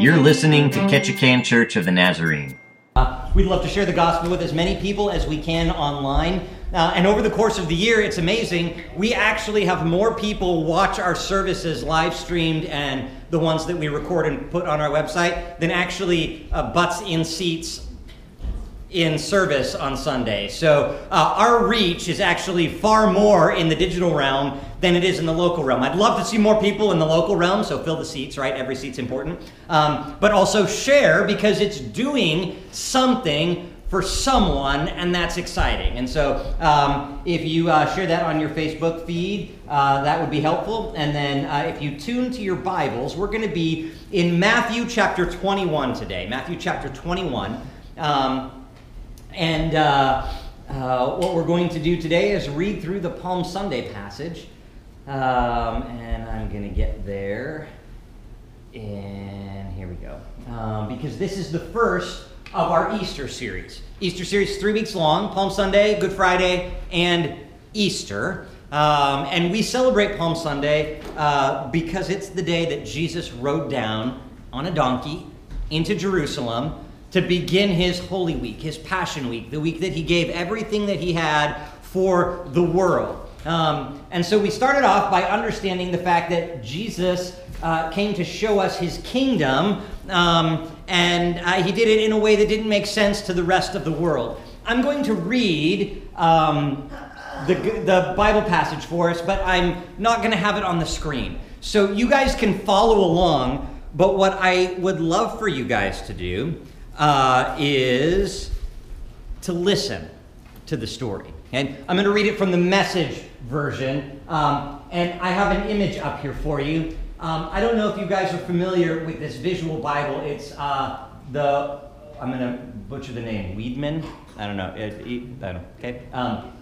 You're listening to Ketchikan Church of the Nazarene. Uh, we'd love to share the gospel with as many people as we can online. Uh, and over the course of the year, it's amazing. We actually have more people watch our services live streamed and the ones that we record and put on our website than actually uh, butts in seats in service on Sunday. So uh, our reach is actually far more in the digital realm than it is in the local realm. I'd love to see more people in the local realm, so fill the seats, right? Every seat's important. Um, but also share because it's doing something for someone, and that's exciting. And so, um, if you uh, share that on your Facebook feed, uh, that would be helpful. And then, uh, if you tune to your Bibles, we're going to be in Matthew chapter 21 today. Matthew chapter 21. Um, and uh, uh, what we're going to do today is read through the Palm Sunday passage. Um, and I'm going to get there. And here we go. Um, because this is the first of our Easter series. Easter series, three weeks long Palm Sunday, Good Friday, and Easter. Um, and we celebrate Palm Sunday uh, because it's the day that Jesus rode down on a donkey into Jerusalem to begin his Holy Week, his Passion Week, the week that he gave everything that he had for the world. Um, and so we started off by understanding the fact that Jesus uh, came to show us his kingdom, um, and uh, he did it in a way that didn't make sense to the rest of the world. I'm going to read um, the, the Bible passage for us, but I'm not going to have it on the screen. So you guys can follow along, but what I would love for you guys to do uh, is to listen to the story. And I'm going to read it from the message version. Um, and I have an image up here for you. Um, I don't know if you guys are familiar with this visual Bible. It's uh, the, I'm going to butcher the name, Wiedmann? I don't know. It, it, I don't. Okay. Um,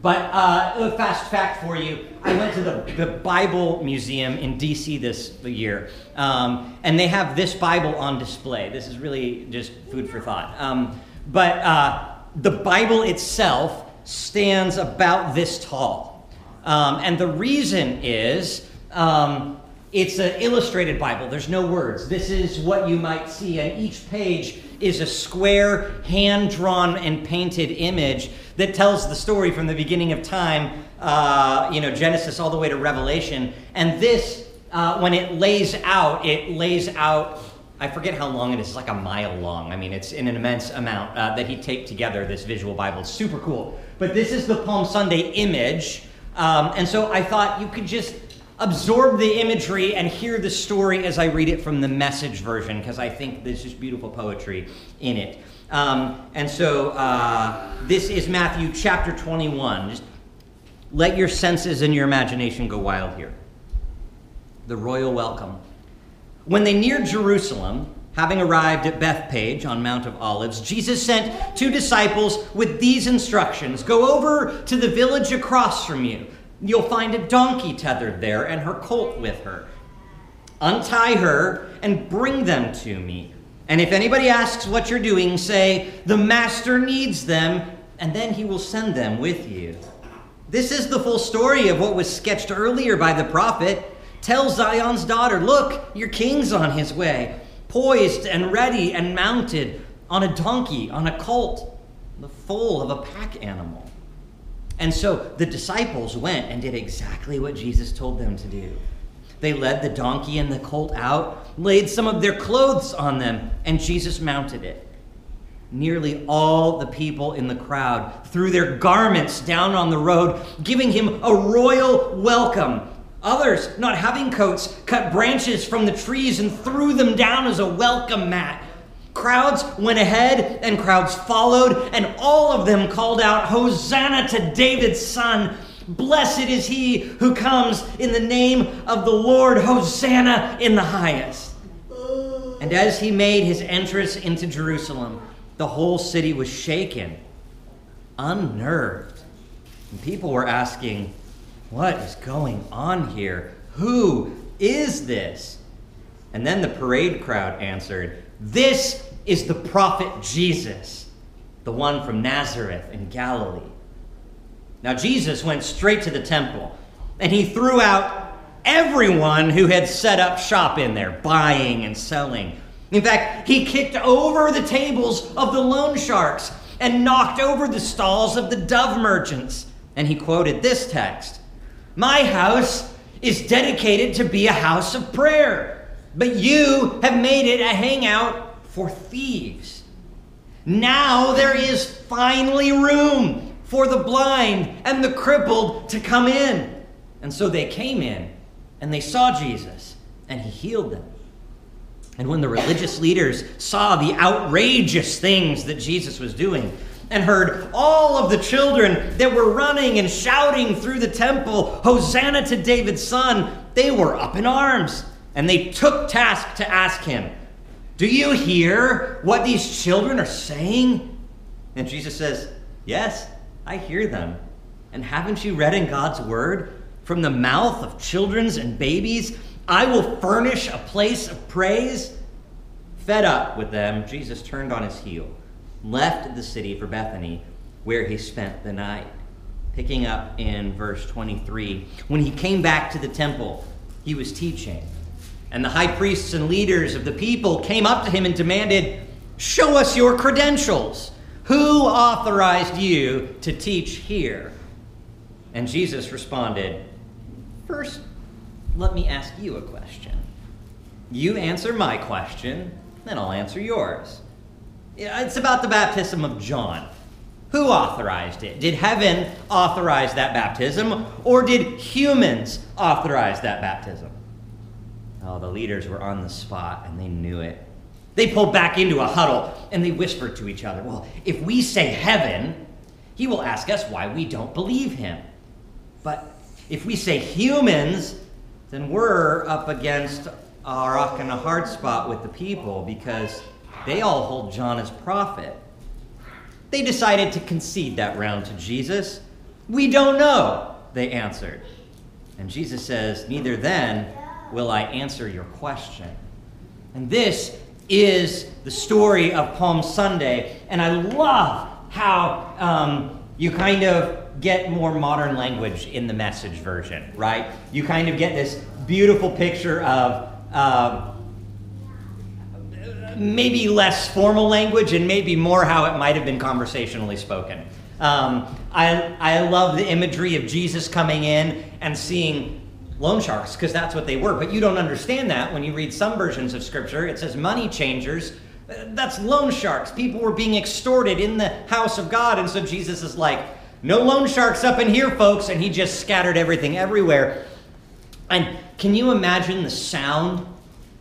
but uh, a fast fact for you I went to the, the Bible Museum in DC this year, um, and they have this Bible on display. This is really just food for thought. Um, but uh, the Bible itself stands about this tall. Um, and the reason is um, it's an illustrated Bible, there's no words. This is what you might see, and each page is a square, hand drawn, and painted image that tells the story from the beginning of time, uh, you know, Genesis all the way to Revelation. And this, uh, when it lays out, it lays out I forget how long it is. It's like a mile long. I mean, it's in an immense amount uh, that he taped together this visual Bible. It's super cool. But this is the Palm Sunday image. Um, and so I thought you could just absorb the imagery and hear the story as I read it from the message version, because I think there's just beautiful poetry in it. Um, and so uh, this is Matthew chapter 21. Just let your senses and your imagination go wild here. The royal welcome. When they neared Jerusalem, having arrived at Bethphage on Mount of Olives, Jesus sent two disciples with these instructions Go over to the village across from you. You'll find a donkey tethered there and her colt with her. Untie her and bring them to me. And if anybody asks what you're doing, say, The Master needs them, and then he will send them with you. This is the full story of what was sketched earlier by the prophet. Tell Zion's daughter, look, your king's on his way, poised and ready and mounted on a donkey, on a colt, the foal of a pack animal. And so the disciples went and did exactly what Jesus told them to do. They led the donkey and the colt out, laid some of their clothes on them, and Jesus mounted it. Nearly all the people in the crowd threw their garments down on the road, giving him a royal welcome. Others, not having coats, cut branches from the trees and threw them down as a welcome mat. Crowds went ahead and crowds followed, and all of them called out, Hosanna to David's son! Blessed is he who comes in the name of the Lord, Hosanna in the highest. And as he made his entrance into Jerusalem, the whole city was shaken, unnerved. And people were asking, what is going on here? Who is this? And then the parade crowd answered, This is the prophet Jesus, the one from Nazareth in Galilee. Now, Jesus went straight to the temple, and he threw out everyone who had set up shop in there, buying and selling. In fact, he kicked over the tables of the loan sharks and knocked over the stalls of the dove merchants. And he quoted this text My house is dedicated to be a house of prayer, but you have made it a hangout for thieves. Now there is finally room for the blind and the crippled to come in. And so they came in and they saw Jesus and he healed them. And when the religious leaders saw the outrageous things that Jesus was doing, and heard all of the children that were running and shouting through the temple, Hosanna to David's son, they were up in arms. And they took task to ask him, Do you hear what these children are saying? And Jesus says, Yes, I hear them. And haven't you read in God's word? From the mouth of children's and babies, I will furnish a place of praise. Fed up with them, Jesus turned on his heel, left the city for Bethany, where he spent the night. Picking up in verse 23, when he came back to the temple, he was teaching. And the high priests and leaders of the people came up to him and demanded, Show us your credentials. Who authorized you to teach here? And Jesus responded, First, let me ask you a question. You answer my question, then I'll answer yours. It's about the baptism of John. Who authorized it? Did heaven authorize that baptism, or did humans authorize that baptism? Oh, the leaders were on the spot and they knew it. They pulled back into a huddle and they whispered to each other, Well, if we say heaven, he will ask us why we don't believe him. But if we say humans, then we're up against a rock and a hard spot with the people because they all hold John as prophet. They decided to concede that round to Jesus. We don't know, they answered. And Jesus says, Neither then will I answer your question. And this is the story of Palm Sunday. And I love how um, you kind of get more modern language in the message version, right? You kind of get this beautiful picture of uh, maybe less formal language and maybe more how it might have been conversationally spoken. Um, I, I love the imagery of Jesus coming in and seeing loan sharks because that's what they were. But you don't understand that when you read some versions of Scripture. It says money changers. That's loan sharks. People were being extorted in the house of God. And so Jesus is like, no loan sharks up in here, folks. And he just scattered everything everywhere. And can you imagine the sound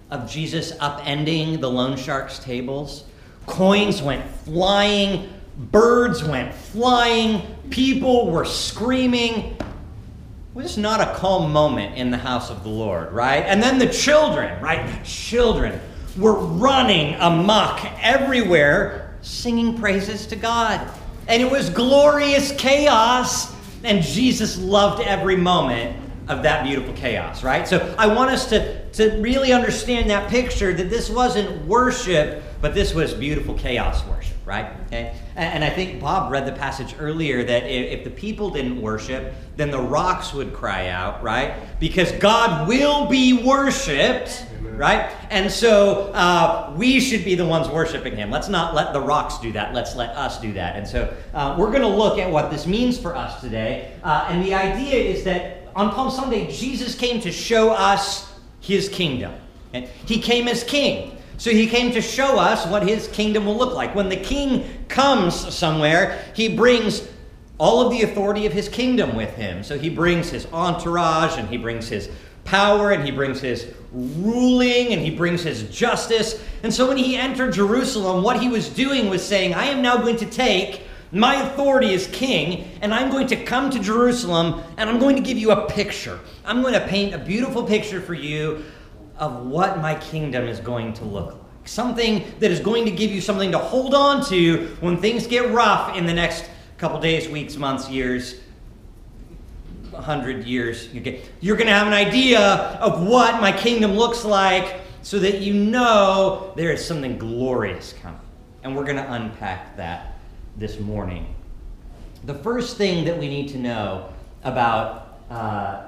of Jesus upending the loan sharks' tables? Coins went flying, birds went flying, people were screaming. It was not a calm moment in the house of the Lord, right? And then the children, right? Children were running amok everywhere, singing praises to God. And it was glorious chaos, and Jesus loved every moment of that beautiful chaos, right? So I want us to, to really understand that picture that this wasn't worship, but this was beautiful chaos worship, right? Okay? And, I think Bob read the passage earlier that if, if the people didn't worship, then the rocks would cry out, right? Because God will be worshiped right? And so uh, we should be the ones worshiping him. Let's not let the rocks do that. Let's let us do that. And so uh, we're going to look at what this means for us today. Uh, and the idea is that on Palm Sunday, Jesus came to show us his kingdom. And he came as king. So he came to show us what his kingdom will look like. When the king comes somewhere, he brings all of the authority of his kingdom with him. So he brings his entourage and he brings his power and he brings his ruling and he brings his justice. And so when he entered Jerusalem, what he was doing was saying, I am now going to take my authority is king and I'm going to come to Jerusalem and I'm going to give you a picture. I'm going to paint a beautiful picture for you of what my kingdom is going to look like. Something that is going to give you something to hold on to when things get rough in the next couple days, weeks, months, years, 100 years. You're going to have an idea of what my kingdom looks like so that you know there is something glorious coming. And we're going to unpack that this morning. The first thing that we need to know about uh,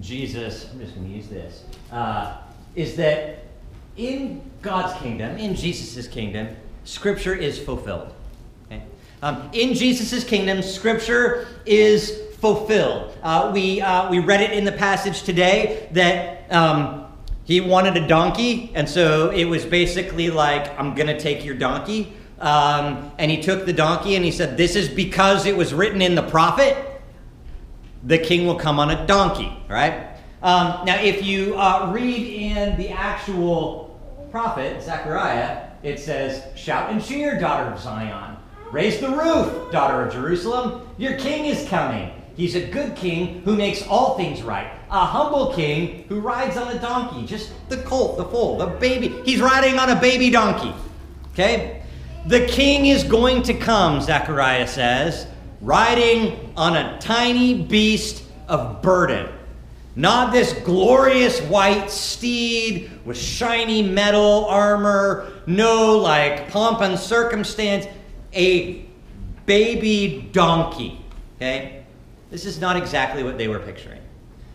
Jesus, I'm just going to use this, uh, is that in God's kingdom, in Jesus' kingdom, Scripture is fulfilled. Okay? Um, in Jesus' kingdom, Scripture is fulfilled. Uh, we, uh, we read it in the passage today that um, he wanted a donkey, and so it was basically like, I'm going to take your donkey. Um, and he took the donkey and he said, This is because it was written in the prophet the king will come on a donkey, right? Um, now, if you uh, read in the actual prophet, Zechariah, it says, Shout and cheer, daughter of Zion. Raise the roof, daughter of Jerusalem. Your king is coming. He's a good king who makes all things right. A humble king who rides on a donkey, just the colt, the foal, the baby. He's riding on a baby donkey. Okay? The king is going to come, Zechariah says, riding on a tiny beast of burden. Not this glorious white steed with shiny metal armor, no like pomp and circumstance, a baby donkey. Okay? This is not exactly what they were picturing.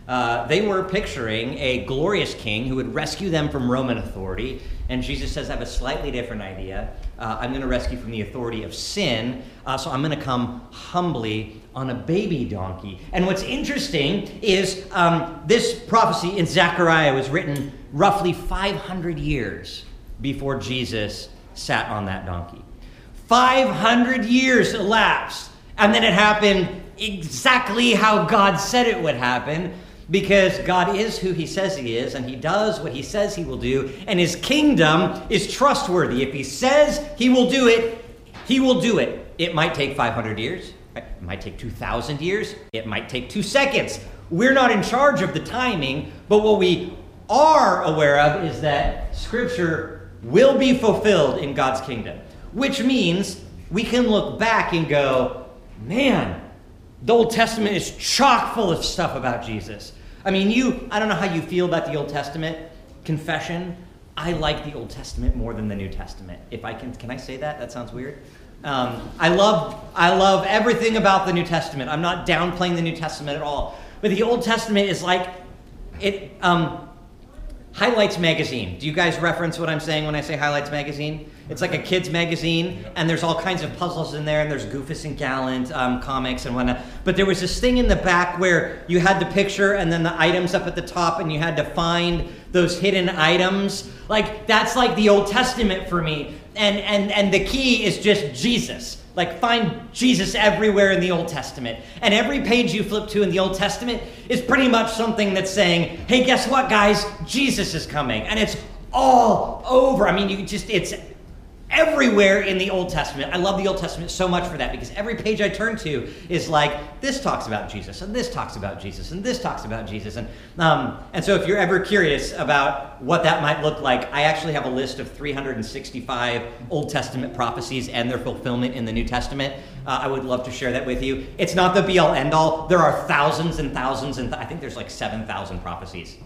Uh, they were picturing a glorious king who would rescue them from Roman authority. And Jesus says, I have a slightly different idea. Uh, I'm going to rescue from the authority of sin. Uh, so I'm going to come humbly on a baby donkey. And what's interesting is um, this prophecy in Zechariah was written roughly 500 years before Jesus sat on that donkey. 500 years elapsed. And then it happened exactly how God said it would happen because God is who he says he is, and he does what he says he will do, and his kingdom is trustworthy. If he says he will do it, he will do it. It might take 500 years, it might take 2,000 years, it might take two seconds. We're not in charge of the timing, but what we are aware of is that Scripture will be fulfilled in God's kingdom, which means we can look back and go, man, the Old Testament is chock full of stuff about Jesus. I mean, you, I don't know how you feel about the Old Testament confession. I like the Old Testament more than the New Testament. If I can, can I say that? That sounds weird. Um, I love, I love everything about the New Testament. I'm not downplaying the New Testament at all. But the Old Testament is like, it um, highlights magazine. Do you guys reference what I'm saying when I say highlights magazine? It's like a kids magazine, and there's all kinds of puzzles in there, and there's Goofus and Gallant um, comics and whatnot. But there was this thing in the back where you had the picture and then the items up at the top, and you had to find those hidden items. Like that's like the Old Testament for me, and and and the key is just Jesus. Like find Jesus everywhere in the Old Testament, and every page you flip to in the Old Testament is pretty much something that's saying, "Hey, guess what, guys? Jesus is coming," and it's all over. I mean, you just it's everywhere in the Old Testament. I love the Old Testament so much for that because every page I turn to is like this talks about Jesus and this talks about Jesus and this talks about Jesus and um, and so if you're ever curious about what that might look like, I actually have a list of 365 Old Testament prophecies and their fulfillment in the New Testament. Uh, I would love to share that with you. It's not the be all end all. There are thousands and thousands and th- I think there's like 7,000 prophecies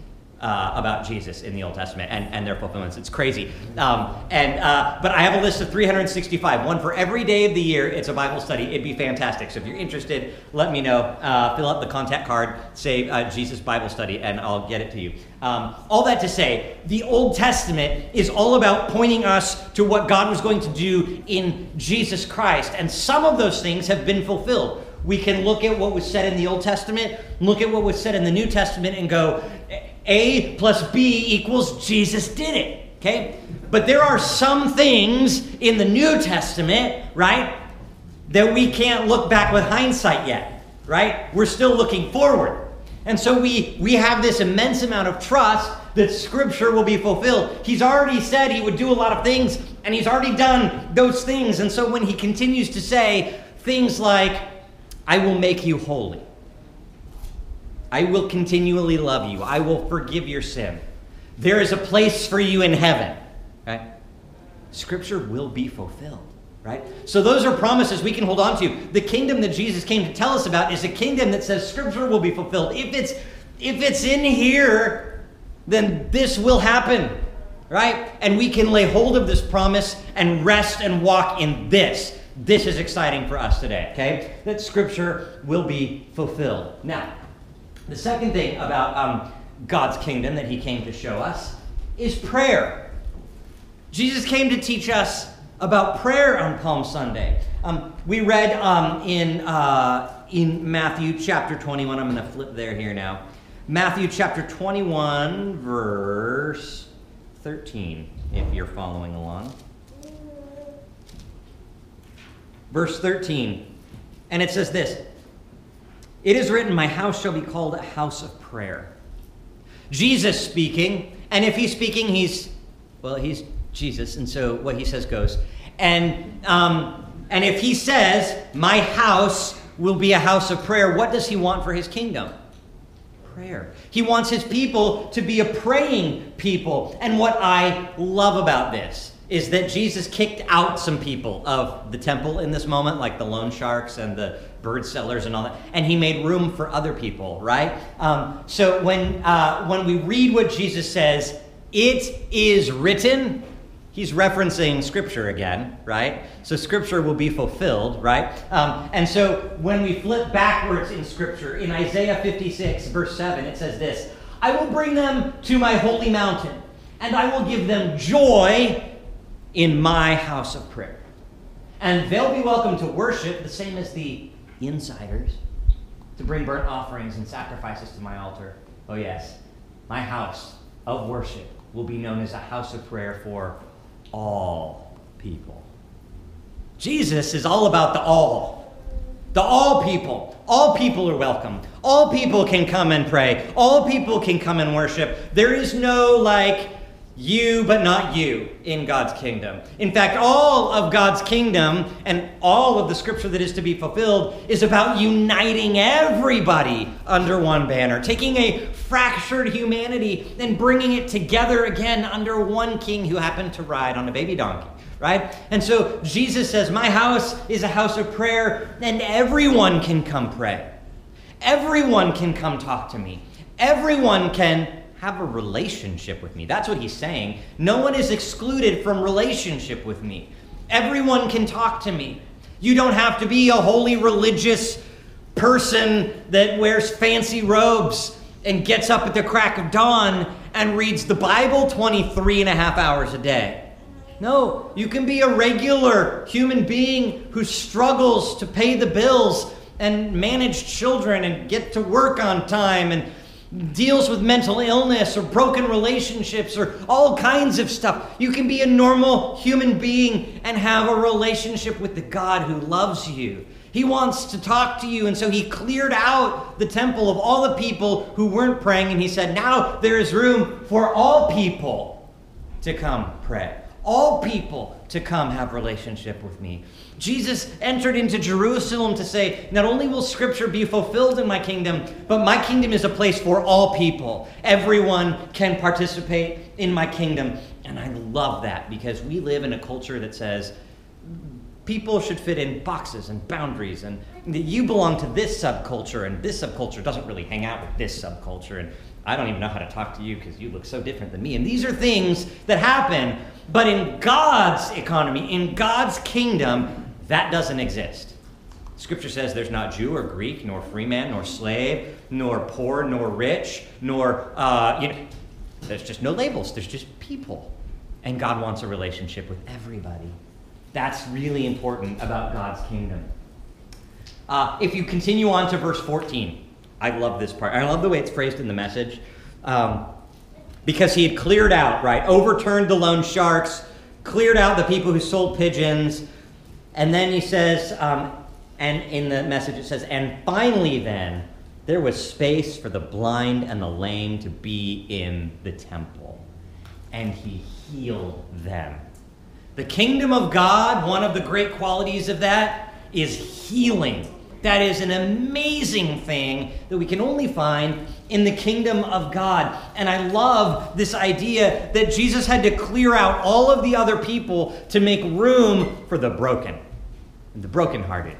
uh, about Jesus in the Old Testament and, and their fulfillments. It's crazy. Um, and uh, but I have a list of 365, one for every day of the year. It's a Bible study. It'd be fantastic. So if you're interested, let me know. Uh, fill out the contact card, say uh, Jesus Bible Study, and I'll get it to you. Um, all that to say, the Old Testament is all about pointing us to what God was going to do in Jesus Christ, and some of those things have been fulfilled. We can look at what was said in the Old Testament, look at what was said in the New Testament, and go, a plus B equals Jesus did it. Okay? But there are some things in the New Testament, right, that we can't look back with hindsight yet, right? We're still looking forward. And so we, we have this immense amount of trust that Scripture will be fulfilled. He's already said he would do a lot of things, and he's already done those things. And so when he continues to say things like, I will make you holy, I will continually love you. I will forgive your sin. There is a place for you in heaven. Right? Scripture will be fulfilled. Right? So those are promises we can hold on to. The kingdom that Jesus came to tell us about is a kingdom that says Scripture will be fulfilled. If it's if it's in here, then this will happen. Right? And we can lay hold of this promise and rest and walk in this. This is exciting for us today, okay? That scripture will be fulfilled. Now, The second thing about um, God's kingdom that he came to show us is prayer. Jesus came to teach us about prayer on Palm Sunday. Um, we read um, in, uh, in Matthew chapter 21, I'm going to flip there here now. Matthew chapter 21, verse 13, if you're following along. Verse 13, and it says this It is written, My house shall be called a house of prayer. Jesus speaking, and if he's speaking, he's, well, he's Jesus, and so what he says goes. And, um, and if he says, My house will be a house of prayer, what does he want for his kingdom? Prayer. He wants his people to be a praying people. And what I love about this is that Jesus kicked out some people of the temple in this moment, like the loan sharks and the bird sellers and all that, and he made room for other people, right? Um, so when, uh, when we read what Jesus says, it is written, he's referencing scripture again, right? So scripture will be fulfilled, right? Um, and so when we flip backwards in scripture, in Isaiah 56, verse 7, it says this I will bring them to my holy mountain, and I will give them joy in my house of prayer. And they'll be welcome to worship, the same as the insiders, to bring burnt offerings and sacrifices to my altar. Oh, yes, my house of worship will be known as a house of prayer for all people. Jesus is all about the all. The all people. All people are welcome. All people can come and pray. All people can come and worship. There is no like, you but not you in God's kingdom. In fact, all of God's kingdom and all of the scripture that is to be fulfilled is about uniting everybody under one banner, taking a fractured humanity and bringing it together again under one king who happened to ride on a baby donkey. Right? And so Jesus says, My house is a house of prayer, and everyone can come pray. Everyone can come talk to me. Everyone can have a relationship with me. That's what he's saying. No one is excluded from relationship with me. Everyone can talk to me. You don't have to be a holy religious person that wears fancy robes and gets up at the crack of dawn and reads the Bible 23 and a half hours a day. No, you can be a regular human being who struggles to pay the bills and manage children and get to work on time and deals with mental illness or broken relationships or all kinds of stuff. You can be a normal human being and have a relationship with the God who loves you. He wants to talk to you, and so he cleared out the temple of all the people who weren't praying, and he said, Now there is room for all people to come pray. All people to come have relationship with me. Jesus entered into Jerusalem to say, Not only will Scripture be fulfilled in my kingdom, but my kingdom is a place for all people. Everyone can participate in my kingdom. And I love that because we live in a culture that says people should fit in boxes and boundaries, and that you belong to this subculture, and this subculture doesn't really hang out with this subculture. And I don't even know how to talk to you because you look so different than me. And these are things that happen. But in God's economy, in God's kingdom, that doesn't exist. Scripture says there's not Jew or Greek, nor free man, nor slave, nor poor, nor rich, nor, uh, you know, there's just no labels. There's just people. And God wants a relationship with everybody. That's really important about God's kingdom. Uh, if you continue on to verse 14, I love this part. I love the way it's phrased in the message. Um, because he had cleared out, right? Overturned the loan sharks, cleared out the people who sold pigeons, and then he says, um, and in the message it says, and finally then, there was space for the blind and the lame to be in the temple. And he healed them. The kingdom of God, one of the great qualities of that is healing. That is an amazing thing that we can only find in the kingdom of God. And I love this idea that Jesus had to clear out all of the other people to make room for the broken the brokenhearted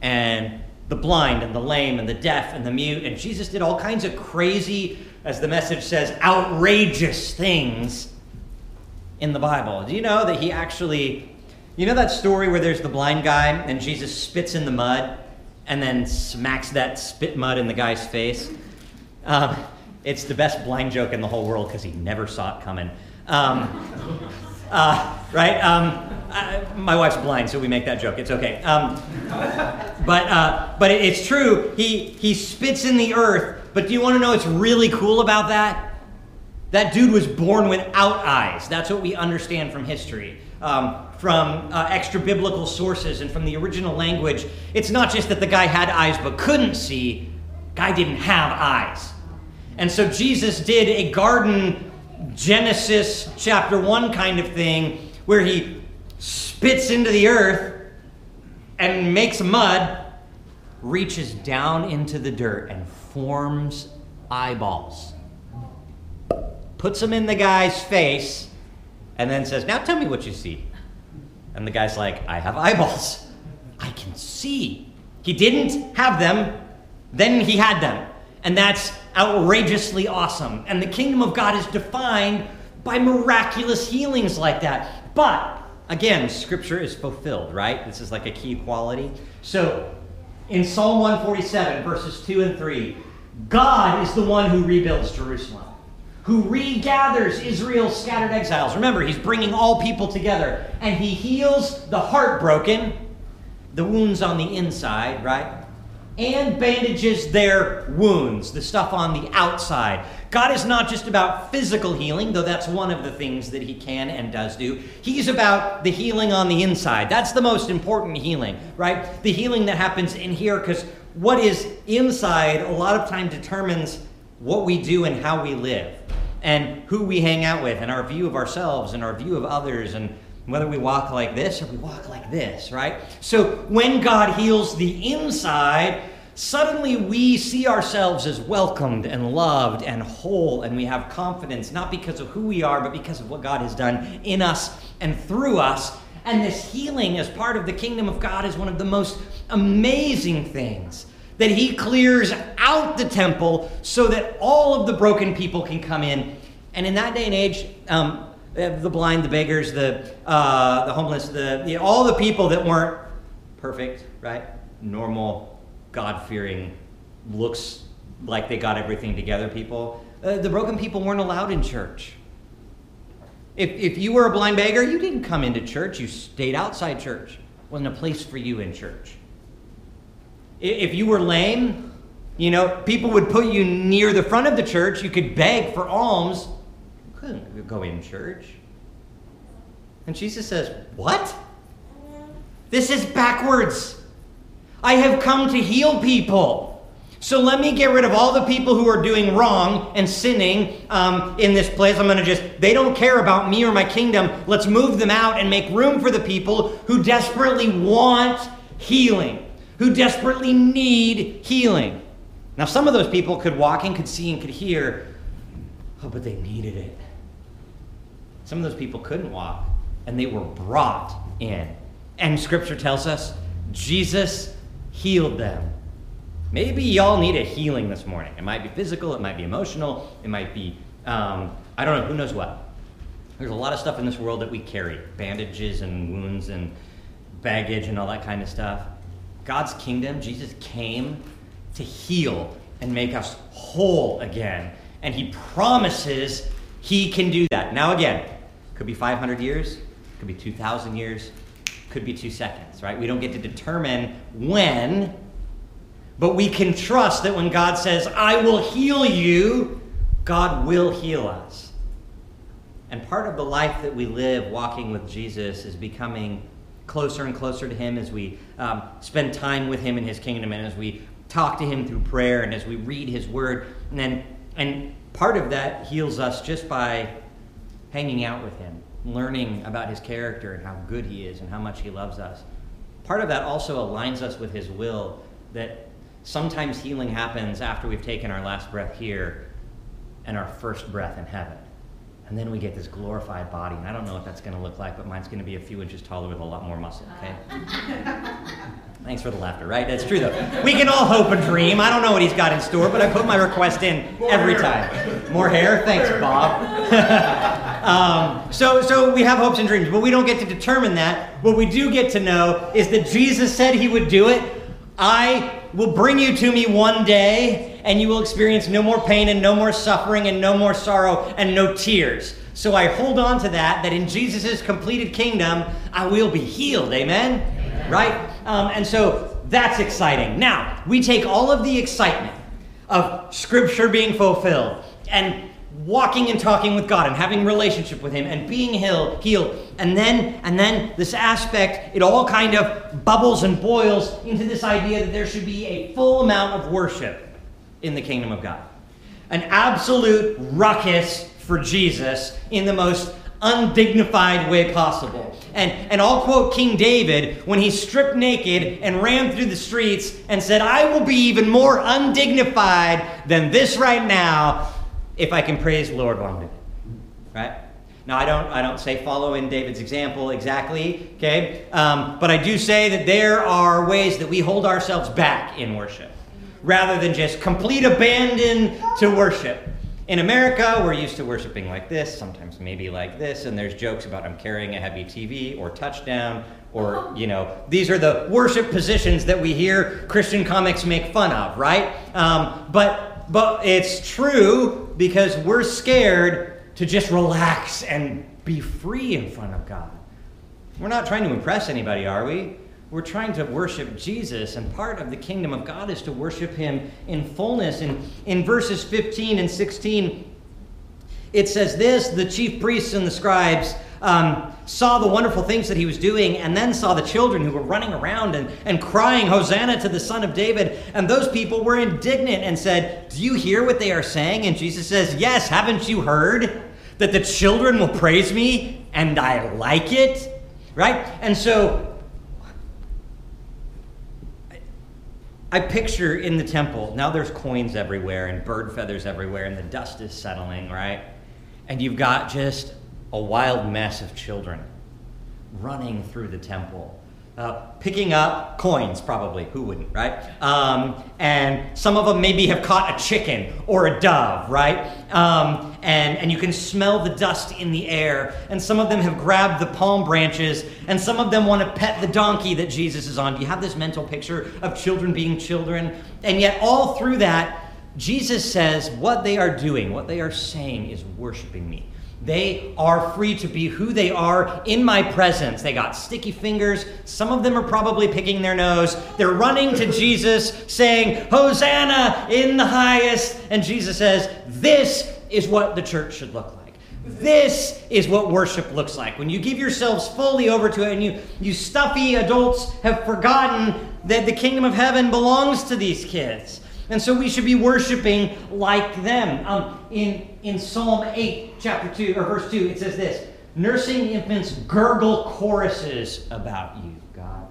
and the blind and the lame and the deaf and the mute. And Jesus did all kinds of crazy, as the message says, outrageous things in the Bible. Do you know that he actually, you know that story where there's the blind guy and Jesus spits in the mud? And then smacks that spit mud in the guy's face. Um, it's the best blind joke in the whole world because he never saw it coming. Um, uh, right? Um, I, my wife's blind, so we make that joke. It's okay. Um, but uh, but it, it's true. He he spits in the earth. But do you want to know what's really cool about that? That dude was born without eyes. That's what we understand from history, um, from uh, extra biblical sources, and from the original language. It's not just that the guy had eyes but couldn't see. Guy didn't have eyes. And so Jesus did a garden Genesis chapter 1 kind of thing where he spits into the earth and makes mud, reaches down into the dirt and forms eyeballs. Puts them in the guy's face and then says, Now tell me what you see. And the guy's like, I have eyeballs. I can see. He didn't have them, then he had them. And that's outrageously awesome. And the kingdom of God is defined by miraculous healings like that. But again, scripture is fulfilled, right? This is like a key quality. So in Psalm 147, verses 2 and 3, God is the one who rebuilds Jerusalem, who regathers Israel's scattered exiles. Remember, he's bringing all people together, and he heals the heartbroken, the wounds on the inside, right? and bandages their wounds, the stuff on the outside. God is not just about physical healing, though that's one of the things that He can and does do. He's about the healing on the inside. That's the most important healing, right? The healing that happens in here, because what is inside a lot of time determines what we do and how we live, and who we hang out with, and our view of ourselves, and our view of others, and whether we walk like this or we walk like this, right? So when God heals the inside, suddenly we see ourselves as welcomed and loved and whole, and we have confidence, not because of who we are, but because of what God has done in us and through us. And this healing as part of the kingdom of God is one of the most amazing things. That he clears out the temple so that all of the broken people can come in. And in that day and age, um, the blind, the beggars, the, uh, the homeless, the, the, all the people that weren't perfect, right? Normal, God fearing, looks like they got everything together people. Uh, the broken people weren't allowed in church. If, if you were a blind beggar, you didn't come into church, you stayed outside church. It wasn't a place for you in church. If you were lame, you know, people would put you near the front of the church. You could beg for alms You couldn't go in church. And Jesus says, What? This is backwards. I have come to heal people. So let me get rid of all the people who are doing wrong and sinning um, in this place. I'm going to just, they don't care about me or my kingdom. Let's move them out and make room for the people who desperately want healing, who desperately need healing. Now, some of those people could walk and could see and could hear, oh, but they needed it. Some of those people couldn't walk, and they were brought in. And scripture tells us Jesus healed them. Maybe y'all need a healing this morning. It might be physical, it might be emotional, it might be, um, I don't know, who knows what. There's a lot of stuff in this world that we carry bandages and wounds and baggage and all that kind of stuff. God's kingdom, Jesus came to heal and make us whole again. And he promises he can do that. Now, again, could be 500 years, could be 2,000 years, could be two seconds, right? We don't get to determine when, but we can trust that when God says, I will heal you, God will heal us. And part of the life that we live walking with Jesus is becoming closer and closer to Him as we um, spend time with Him in His kingdom and as we talk to Him through prayer and as we read His Word. And then, and part of that heals us just by hanging out with him, learning about his character and how good he is and how much he loves us. Part of that also aligns us with his will that sometimes healing happens after we've taken our last breath here and our first breath in heaven. And then we get this glorified body. And I don't know what that's going to look like, but mine's going to be a few inches taller with a lot more muscle, okay? Thanks for the laughter, right? That's true, though. We can all hope and dream. I don't know what he's got in store, but I put my request in More every hair. time. More hair? Thanks, Bob. um, so, so we have hopes and dreams, but we don't get to determine that. What we do get to know is that Jesus said he would do it. I will bring you to me one day, and you will experience no more pain and no more suffering and no more sorrow and no tears. So I hold on to that, that in Jesus' completed kingdom, I will be healed. Amen? Amen. Right? Um, and so that's exciting. Now, we take all of the excitement of Scripture being fulfilled and walking and talking with God and having relationship with him and being healed, healed. And then and then this aspect it all kind of bubbles and boils into this idea that there should be a full amount of worship in the kingdom of God. An absolute ruckus for Jesus in the most undignified way possible. And, and I'll quote King David when he stripped naked and ran through the streets and said, I will be even more undignified than this right now if I can praise the Lord doing it. Right? Now, I don't, I don't say follow in David's example exactly, okay? Um, but I do say that there are ways that we hold ourselves back in worship rather than just complete abandon to worship. In America, we're used to worshiping like this, sometimes maybe like this, and there's jokes about I'm carrying a heavy TV or touchdown or, you know, these are the worship positions that we hear Christian comics make fun of, right? Um, but but it's true because we're scared to just relax and be free in front of God. We're not trying to impress anybody, are we? We're trying to worship Jesus, and part of the kingdom of God is to worship Him in fullness. And in verses 15 and 16, it says this the chief priests and the scribes um, saw the wonderful things that he was doing, and then saw the children who were running around and, and crying, Hosanna to the Son of David. And those people were indignant and said, Do you hear what they are saying? And Jesus says, Yes, haven't you heard that the children will praise me and I like it? Right? And so I picture in the temple, now there's coins everywhere and bird feathers everywhere, and the dust is settling, right? And you've got just a wild mess of children running through the temple. Uh, picking up coins, probably. Who wouldn't, right? Um, and some of them maybe have caught a chicken or a dove, right? Um, and, and you can smell the dust in the air. And some of them have grabbed the palm branches, and some of them want to pet the donkey that Jesus is on. Do you have this mental picture of children being children? And yet, all through that, Jesus says what they are doing, what they are saying is worshiping me. They are free to be who they are in my presence. They got sticky fingers. Some of them are probably picking their nose. They're running to Jesus saying, Hosanna in the highest. And Jesus says, This is what the church should look like. This is what worship looks like. When you give yourselves fully over to it and you, you stuffy adults have forgotten that the kingdom of heaven belongs to these kids. And so we should be worshiping like them. Um, in, in Psalm 8, chapter 2, or verse 2, it says this Nursing infants gurgle choruses about you, God.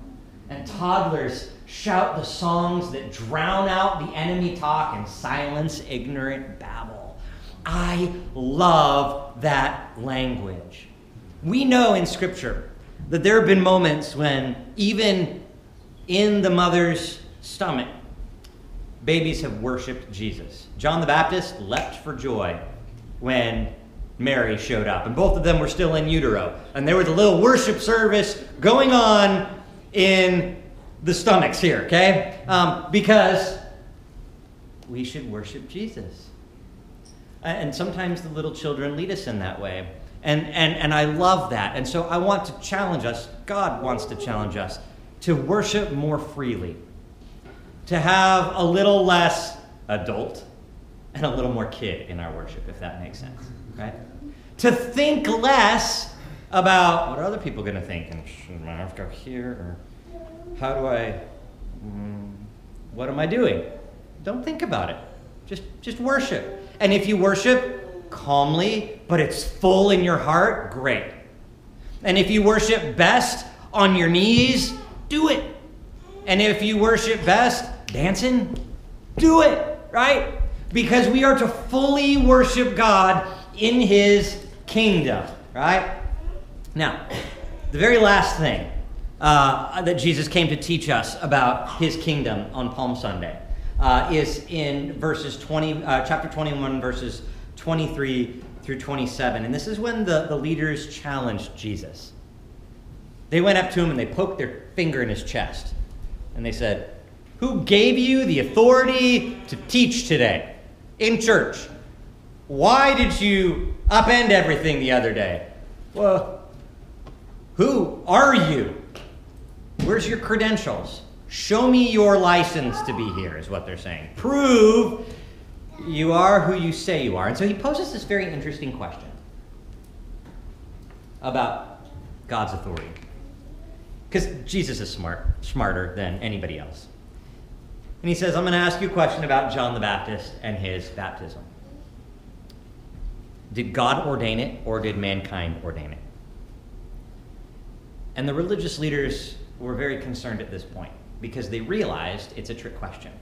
And toddlers shout the songs that drown out the enemy talk and silence ignorant babble. I love that language. We know in Scripture that there have been moments when, even in the mother's stomach, babies have worshiped Jesus. John the Baptist leapt for joy when Mary showed up, and both of them were still in utero. And there was a little worship service going on in the stomachs here, okay? Um, because we should worship Jesus. And sometimes the little children lead us in that way. And, and, and I love that. And so I want to challenge us, God wants to challenge us to worship more freely to have a little less adult and a little more kid in our worship, if that makes sense, right? To think less about what are other people going to think, and should have to go here, or how do I, mm, what am I doing? Don't think about it. Just, just worship. And if you worship calmly, but it's full in your heart, great. And if you worship best on your knees, do it. And if you worship best dancing, do it, right? Because we are to fully worship God in His kingdom, right? Now, the very last thing uh, that Jesus came to teach us about His kingdom on Palm Sunday uh, is in verses 20, uh, chapter 21, verses 23 through 27. And this is when the, the leaders challenged Jesus. They went up to him and they poked their finger in his chest. And they said, Who gave you the authority to teach today in church? Why did you upend everything the other day? Well, who are you? Where's your credentials? Show me your license to be here, is what they're saying. Prove you are who you say you are. And so he poses this very interesting question about God's authority. Because Jesus is smart, smarter than anybody else. And he says, I'm going to ask you a question about John the Baptist and his baptism. Did God ordain it or did mankind ordain it? And the religious leaders were very concerned at this point because they realized it's a trick question.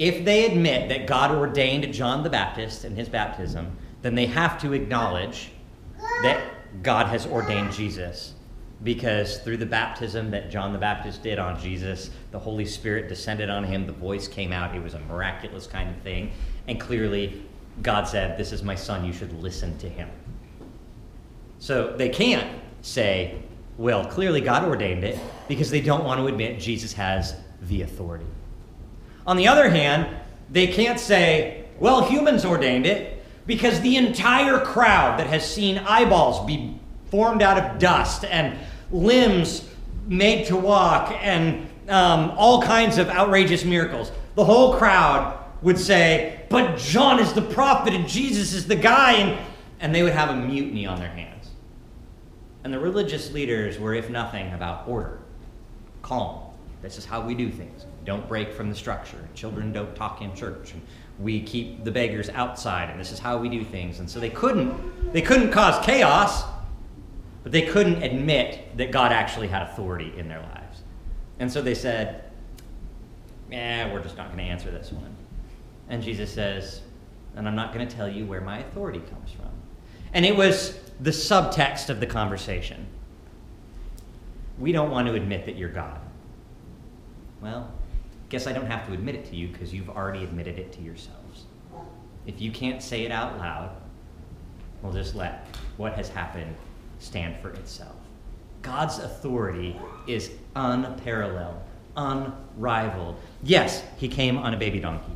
If they admit that God ordained John the Baptist and his baptism, then they have to acknowledge that God has ordained Jesus. Because through the baptism that John the Baptist did on Jesus, the Holy Spirit descended on him, the voice came out. It was a miraculous kind of thing. And clearly, God said, This is my son, you should listen to him. So they can't say, Well, clearly God ordained it, because they don't want to admit Jesus has the authority. On the other hand, they can't say, Well, humans ordained it, because the entire crowd that has seen eyeballs be formed out of dust and limbs made to walk and um, all kinds of outrageous miracles, the whole crowd would say, But John is the prophet and Jesus is the guy. And, and they would have a mutiny on their hands. And the religious leaders were, if nothing, about order, calm. This is how we do things. Don't break from the structure. Children don't talk in church. And we keep the beggars outside, and this is how we do things. And so they couldn't, they couldn't cause chaos, but they couldn't admit that God actually had authority in their lives. And so they said, "Yeah, we're just not going to answer this one." And Jesus says, "And I'm not going to tell you where my authority comes from." And it was the subtext of the conversation. We don't want to admit that you're God. Well, guess I don't have to admit it to you because you've already admitted it to yourselves. If you can't say it out loud, we'll just let what has happened stand for itself. God's authority is unparalleled, unrivaled. Yes, he came on a baby donkey.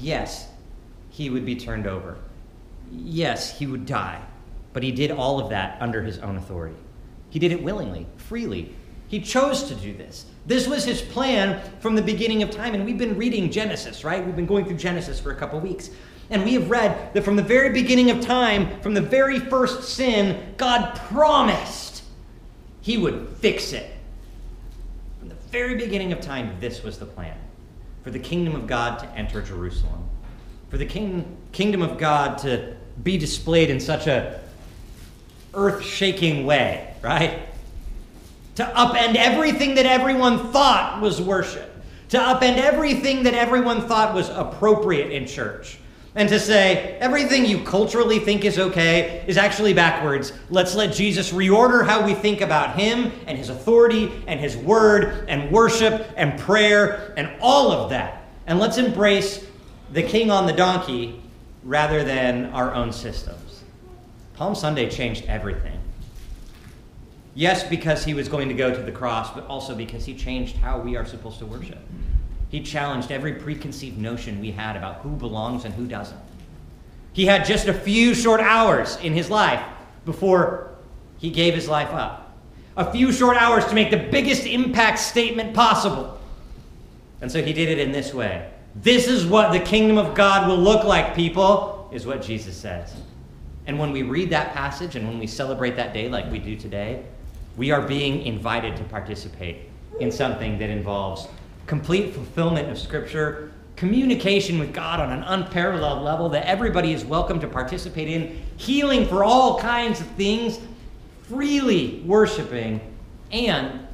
Yes, he would be turned over. Yes, he would die. But he did all of that under his own authority. He did it willingly, freely. He chose to do this. This was his plan from the beginning of time. And we've been reading Genesis, right? We've been going through Genesis for a couple weeks. And we have read that from the very beginning of time, from the very first sin, God promised he would fix it. From the very beginning of time, this was the plan for the kingdom of God to enter Jerusalem, for the king, kingdom of God to be displayed in such a earth shaking way, right? To upend everything that everyone thought was worship, to upend everything that everyone thought was appropriate in church and to say everything you culturally think is okay is actually backwards. Let's let Jesus reorder how we think about him and his authority and his word and worship and prayer and all of that. And let's embrace the king on the donkey rather than our own systems. Palm Sunday changed everything. Yes, because he was going to go to the cross, but also because he changed how we are supposed to worship. He challenged every preconceived notion we had about who belongs and who doesn't. He had just a few short hours in his life before he gave his life up. A few short hours to make the biggest impact statement possible. And so he did it in this way. This is what the kingdom of God will look like, people, is what Jesus says. And when we read that passage and when we celebrate that day like we do today, we are being invited to participate in something that involves complete fulfillment of Scripture, communication with God on an unparalleled level that everybody is welcome to participate in, healing for all kinds of things, freely worshiping, and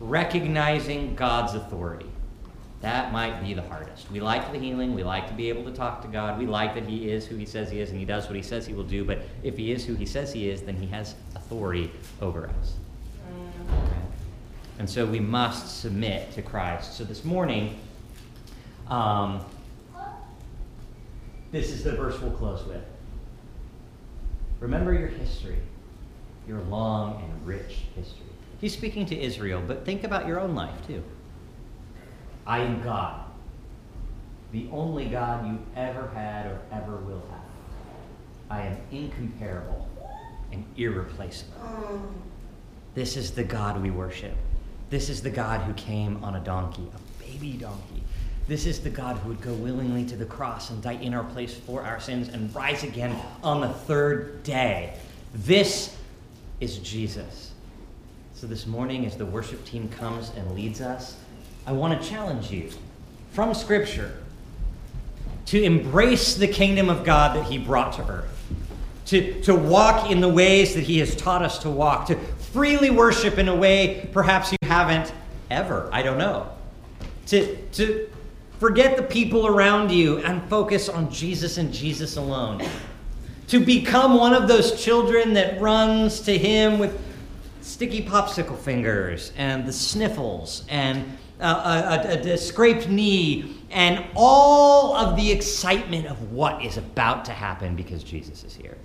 recognizing God's authority. That might be the hardest. We like the healing. We like to be able to talk to God. We like that He is who He says He is and He does what He says He will do. But if He is who He says He is, then He has authority over us. And so we must submit to Christ. So this morning, um, this is the verse we'll close with. Remember your history, your long and rich history. He's speaking to Israel, but think about your own life too. I am God, the only God you ever had or ever will have. I am incomparable and irreplaceable. This is the God we worship. This is the God who came on a donkey, a baby donkey. This is the God who would go willingly to the cross and die in our place for our sins and rise again on the third day. This is Jesus. So, this morning, as the worship team comes and leads us, I want to challenge you from Scripture to embrace the kingdom of God that He brought to earth, to, to walk in the ways that He has taught us to walk, to freely worship in a way perhaps you haven't ever. I don't know. To, to forget the people around you and focus on Jesus and Jesus alone. To become one of those children that runs to Him with sticky popsicle fingers and the sniffles and uh, a, a, a, scraped knee and all of the excitement of what is about to happen because Jesus is here.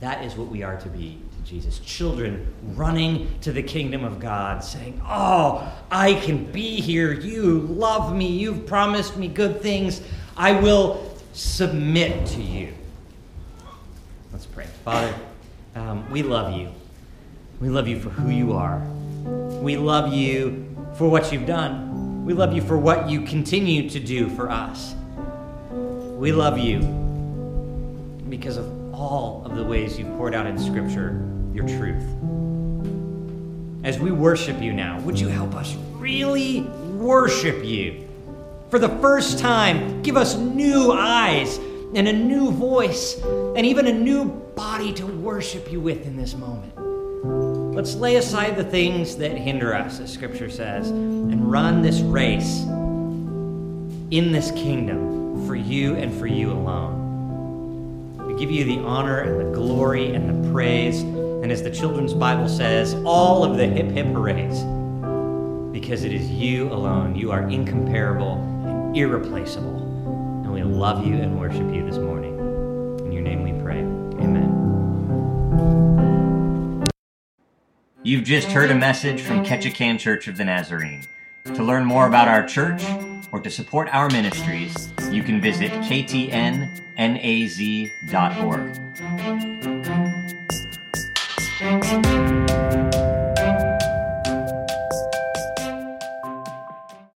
That is what we are to be Jesus. Children running to the kingdom of God, saying, Oh, I can be here. You love me. You've promised me good things. I will submit to you. Let's pray. Father, um, we love you. We love you for who you are. We love you for what you've done. We love you for what you continue to do for us. We love you because of all of the ways you've poured out in Scripture your truth. As we worship you now, would you help us really worship you? For the first time, give us new eyes and a new voice and even a new body to worship you with in this moment. Let's lay aside the things that hinder us, as Scripture says, and run this race in this kingdom for you and for you alone. Give you the honor and the glory and the praise, and as the children's Bible says, all of the hip hip hoorays, because it is you alone. You are incomparable and irreplaceable. And we love you and worship you this morning. In your name we pray. Amen. You've just heard a message from Ketchikan Church of the Nazarene. To learn more about our church or to support our ministries, you can visit ktnnaz.org.